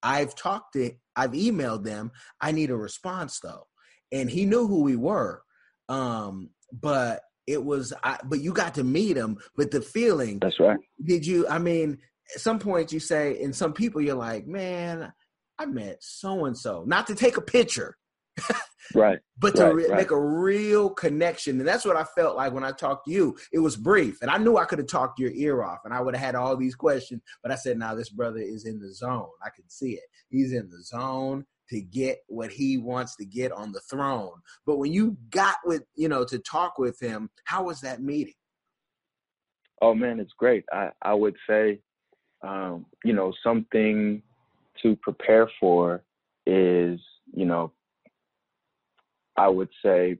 I've talked to, I've emailed them. I need a response though and he knew who we were. Um, but it was, I, but you got to meet him. But the feeling, that's right. Did you? I mean, at some point you say, and some people you're like, man, I met so and so. Not to take a picture, [LAUGHS] right? But to right, re- right. make a real connection, and that's what I felt like when I talked to you. It was brief, and I knew I could have talked your ear off, and I would have had all these questions. But I said, "Now this brother is in the zone. I can see it. He's in the zone to get what he wants to get on the throne. But when you got with, you know, to talk with him, how was that meeting? Oh man, it's great. I, I would say, um, you know, something to prepare for is, you know, I would say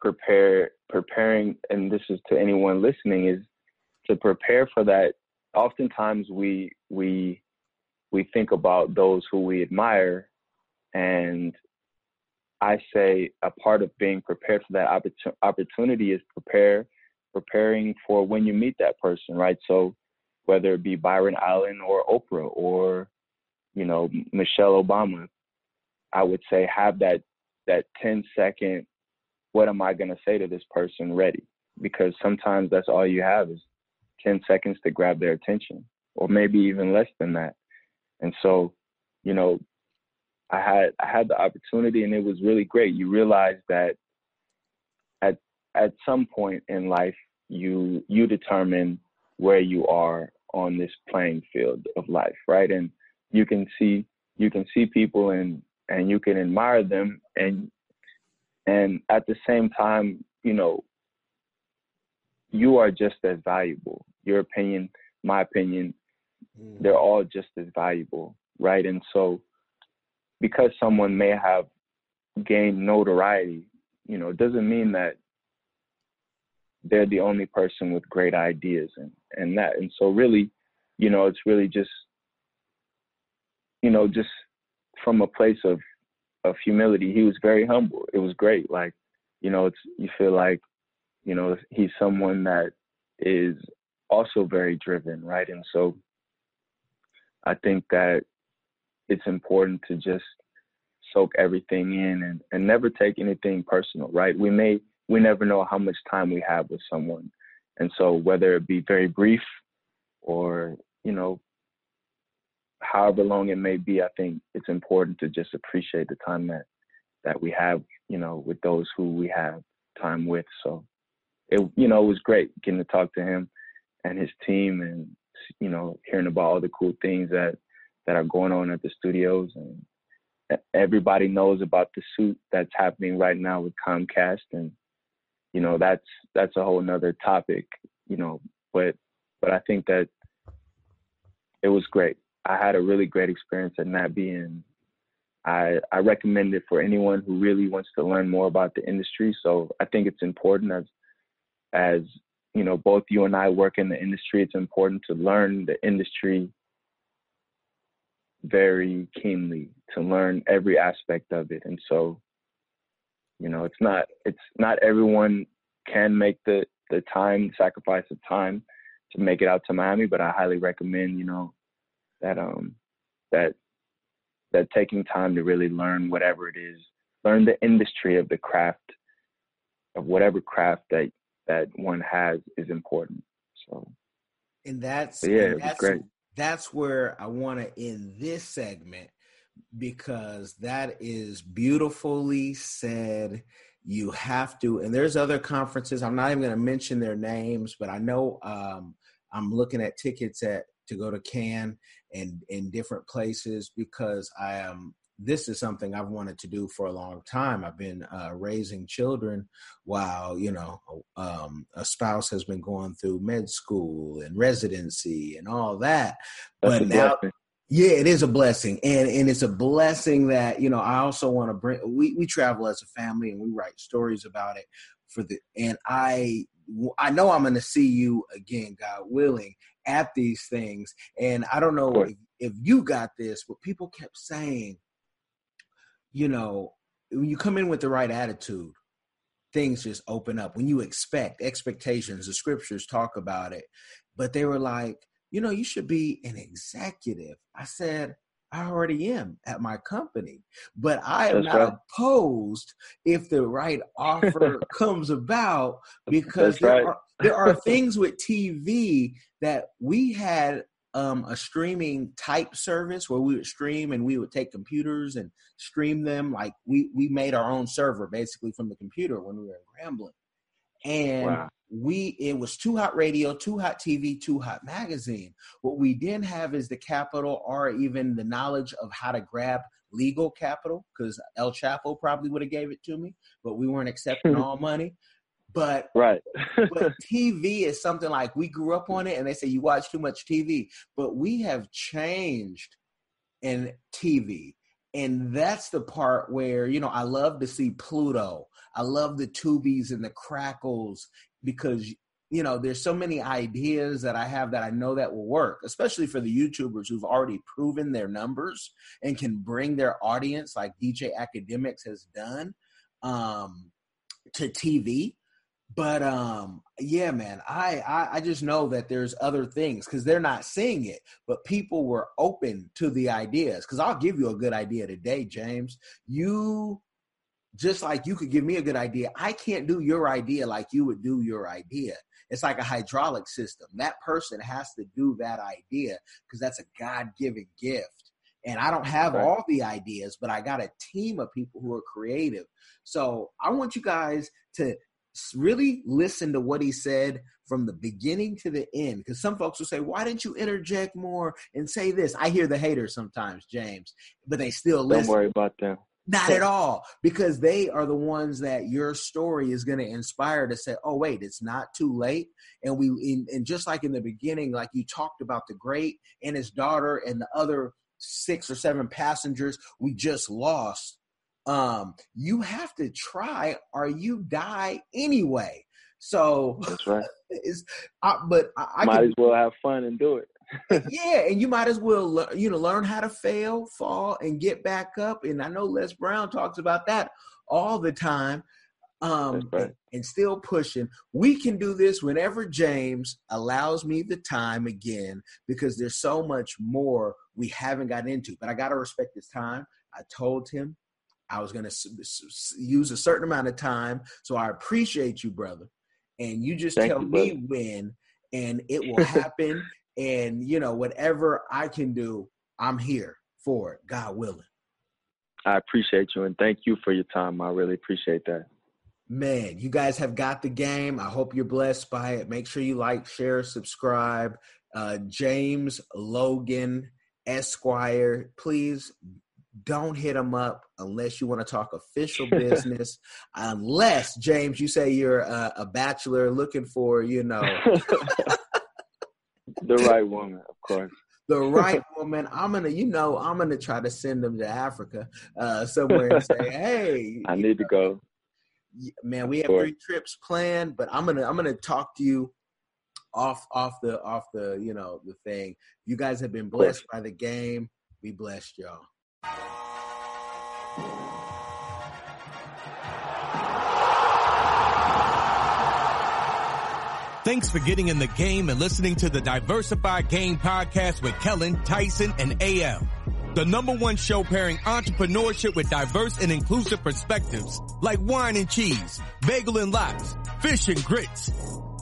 prepare preparing and this is to anyone listening is to prepare for that oftentimes we we we think about those who we admire. And I say a part of being prepared for that opportunity is prepare, preparing for when you meet that person, right? So whether it be Byron Allen or Oprah or, you know, Michelle Obama, I would say have that that 10 second, what am I gonna say to this person ready? Because sometimes that's all you have is 10 seconds to grab their attention, or maybe even less than that. And so, you know, I had I had the opportunity and it was really great. You realize that at at some point in life you you determine where you are on this playing field of life, right? And you can see you can see people and and you can admire them and and at the same time, you know, you are just as valuable. Your opinion, my opinion, Mm. they're all just as valuable, right? And so, because someone may have gained notoriety, you know, doesn't mean that they're the only person with great ideas and and that. And so, really, you know, it's really just, you know, just from a place of of humility. He was very humble. It was great. Like, you know, it's you feel like, you know, he's someone that is also very driven, right? And so I think that it's important to just soak everything in and, and never take anything personal, right? We may, we never know how much time we have with someone. And so whether it be very brief or, you know, however long it may be, I think it's important to just appreciate the time that, that we have, you know, with those who we have time with. So it, you know, it was great getting to talk to him and his team and you know, hearing about all the cool things that that are going on at the studios and everybody knows about the suit that's happening right now with Comcast and you know that's that's a whole nother topic you know but but I think that it was great. I had a really great experience at NATPE and I I recommend it for anyone who really wants to learn more about the industry so I think it's important as as you know, both you and I work in the industry, it's important to learn the industry very keenly, to learn every aspect of it. And so, you know, it's not it's not everyone can make the the time, sacrifice of time to make it out to Miami, but I highly recommend, you know, that um that that taking time to really learn whatever it is, learn the industry of the craft of whatever craft that that one has is important. So and that's yeah, and it was that's, great. That's where I want to end this segment because that is beautifully said. You have to, and there's other conferences. I'm not even going to mention their names, but I know um, I'm looking at tickets at to go to Cannes and in different places because I am. This is something I've wanted to do for a long time. I've been uh, raising children while you know um, a spouse has been going through med school and residency and all that. That's but now, blessing. yeah, it is a blessing, and and it's a blessing that you know I also want to bring. We we travel as a family and we write stories about it for the. And I I know I'm going to see you again, God willing, at these things. And I don't know if, if you got this, but people kept saying, you know, when you come in with the right attitude, things just open up. When you expect expectations, the scriptures talk about it. But they were like, you know, you should be an executive. I said, I already am at my company, but I am That's not right. opposed if the right offer [LAUGHS] comes about because That's there right. are there are things with TV that we had um, a streaming type service where we would stream and we would take computers and stream them like we we made our own server basically from the computer when we were in Grambling, and Wow. we it was too hot radio, too hot TV, too hot magazine. What we didn't have is the capital or even the knowledge of how to grab legal capital because El Chapo probably would have gave it to me, but we weren't accepting [LAUGHS] all money. But Right. but [LAUGHS] TV is something like we grew up on it, and they say you watch too much TV, but we have changed in TV. And that's the part where, you know, I love to see Pluto. I love the Tubis and the Crackles because, you know, there's so many ideas that I have that I know that will work, especially for the YouTubers who've already proven their numbers and can bring their audience, like DJ Akademiks has done, um, to TV but um yeah man I, I i just know that there's other things because they're not seeing it but people were open to the ideas. Because i'll give you a good idea today james. You just like you could give me a good idea i can't do your idea like you would do your idea. It's like a hydraulic system. That person has to do that idea because that's a god-given gift. And i don't have Right. all the ideas but i got a team of people who are creative. So i want you guys to really listen to what he said from the beginning to the end because some folks will say why didn't you interject more and say this i hear the haters sometimes james but they still listen. Don't worry about them. not at all because they are the ones that your story is going to inspire to say oh wait it's not too late and we in, and just like in the beginning like you talked about the great and his daughter and the other six or seven passengers we just lost um you have to try or you die anyway so That's right. [LAUGHS] I, but i, I Might can as well have fun and do it. [LAUGHS] yeah, and you might as well you know learn how to fail, fall, and get back up. And I know Les Brown talks about that all the time. Um, right. and, and still pushing. We can do this whenever James allows me the time again because there's so much more we haven't gotten into. But I got to respect his time. I told him I was going to use a certain amount of time, so I appreciate you, brother. And you just Thank tell you, me when, and it will [LAUGHS] happen. and you know, whatever I can do, I'm here for it, God willing. I appreciate you and thank you for your time. I really appreciate that. Man, you guys have got the game. I hope you're blessed by it. Make sure you like, share, subscribe. Uh, James Logan Esquire, please don't hit them up unless you want to talk official [LAUGHS] business. unless James, you say you're a, a bachelor looking for, you know, [LAUGHS] the right woman, of course. the right woman. I'm gonna, you know, I'm gonna try to send them to Africa uh, somewhere and say, hey, [LAUGHS] I need to go. man, we have three trips planned, but I'm gonna I'm gonna talk to you off off the off the you know the thing. You guys have been blessed by the game. Be blessed, y'all. Thanks for getting in the game and listening to the Diversified Game Podcast with Kellen, Tyson, and AL. The number one show pairing entrepreneurship with diverse and inclusive perspectives like wine and cheese, bagel and lox, fish and grits.